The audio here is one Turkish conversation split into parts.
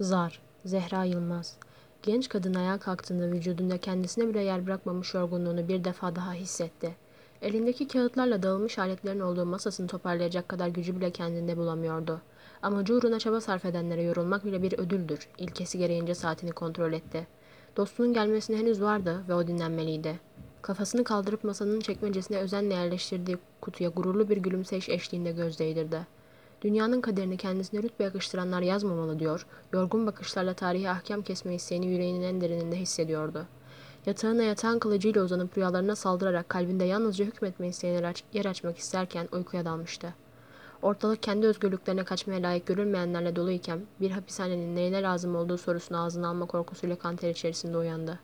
Zar, Zehra Yılmaz. Genç kadın ayağa kalktığında vücudunda kendisine bile yer bırakmamış yorgunluğunu bir defa daha hissetti. Elindeki kağıtlarla dağılmış aletlerin olduğu masasını toparlayacak kadar gücü bile kendinde bulamıyordu. Amacı uğruna çaba sarf edenlere yorulmak bile bir ödüldür. İlkesi gereğince saatini kontrol etti. Dostunun gelmesine henüz vardı ve o dinlenmeliydi. Kafasını kaldırıp masanın çekmecesine özenle yerleştirdiği kutuya gururlu bir gülümseyiş eşliğinde göz değdirdi. Dünyanın kaderini kendisine rütbe yakıştıranlar yazmamalı diyor, yorgun bakışlarla tarihi ahkam kesme isteğini yüreğinin en derininde hissediyordu. Yatağına yatağın kılıcıyla uzanıp rüyalarına saldırarak kalbinde yalnızca hükmetme isteğine yer açmak isterken uykuya dalmıştı. Ortalık kendi özgürlüklerine kaçmaya layık görülmeyenlerle doluyken bir hapishanenin neyine lazım olduğu sorusunu ağzına alma korkusuyla kanter içerisinde uyandı.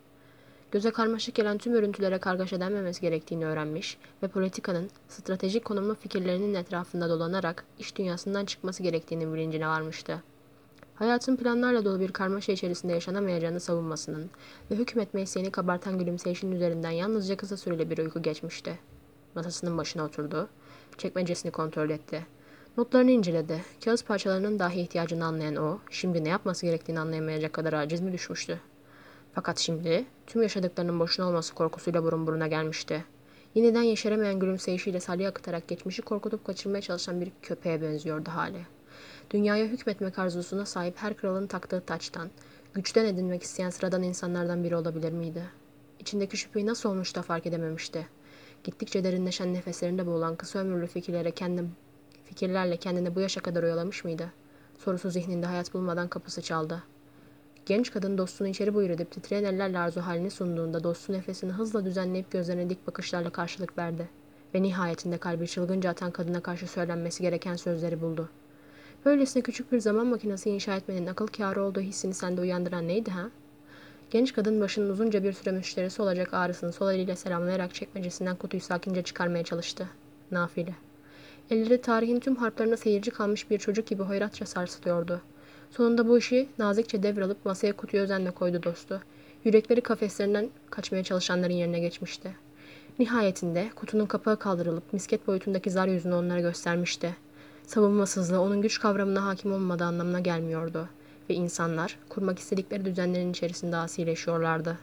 Göze karmaşık gelen tüm örüntülere kargaşa denmemesi gerektiğini öğrenmiş ve politikanın stratejik konumlu fikirlerinin etrafında dolanarak iş dünyasından çıkması gerektiğinin bilincine varmıştı. Hayatın planlarla dolu bir karmaşa içerisinde yaşanamayacağını savunmasının ve hükmetme isteğini kabartan gülümseyişin üzerinden yalnızca kısa süreli bir uyku geçmişti. Masasının başına oturdu, çekmecesini kontrol etti. Notlarını inceledi. Kağıt parçalarının dahi ihtiyacını anlayan o, şimdi ne yapması gerektiğini anlayamayacak kadar aciz mi düşmüştü? Fakat şimdi tüm yaşadıklarının boşuna olması korkusuyla burun buruna gelmişti. Yeniden yeşeremeyen gülümseyişiyle salya akıtarak geçmişi korkutup kaçırmaya çalışan bir köpeğe benziyordu hali. Dünyaya hükmetmek arzusuna sahip her kralın taktığı taçtan, güçten edinmek isteyen sıradan insanlardan biri olabilir miydi? İçindeki şüpheyi nasıl olmuş da fark edememişti. Gittikçe derinleşen nefeslerinde boğulan kısa ömürlü fikirlere kendim, fikirlerle kendini bu yaşa kadar oyalamış mıydı? Sorusu zihninde hayat bulmadan kapısı çaldı. Genç kadın dostunu içeri buyur edip titreyen ellerle arzu halini sunduğunda dostu nefesini hızla düzenleyip gözlerine dik bakışlarla karşılık verdi. Ve nihayetinde kalbi çılgınca atan kadına karşı söylenmesi gereken sözleri buldu. Böylesine küçük bir zaman makinesi inşa etmenin akıl kârı olduğu hissini sende uyandıran neydi ha? Genç kadın başının uzunca bir süre müşterisi olacak ağrısını sol eliyle selamlayarak çekmecesinden kutuyu sakince çıkarmaya çalıştı. Nafile. Elleri tarihin tüm harplarına seyirci kalmış bir çocuk gibi hoyratça sarsılıyordu. Sonunda bu işi nazikçe devralıp masaya kutuyu özenle koydu dostu. Yürekleri kafeslerinden kaçmaya çalışanların yerine geçmişti. Nihayetinde kutunun kapağı kaldırılıp misket boyutundaki zar yüzünü onlara göstermişti. Savunmasızlığı onun güç kavramına hakim olmadığı anlamına gelmiyordu ve insanlar kurmak istedikleri düzenlerin içerisinde asileşiyorlardı.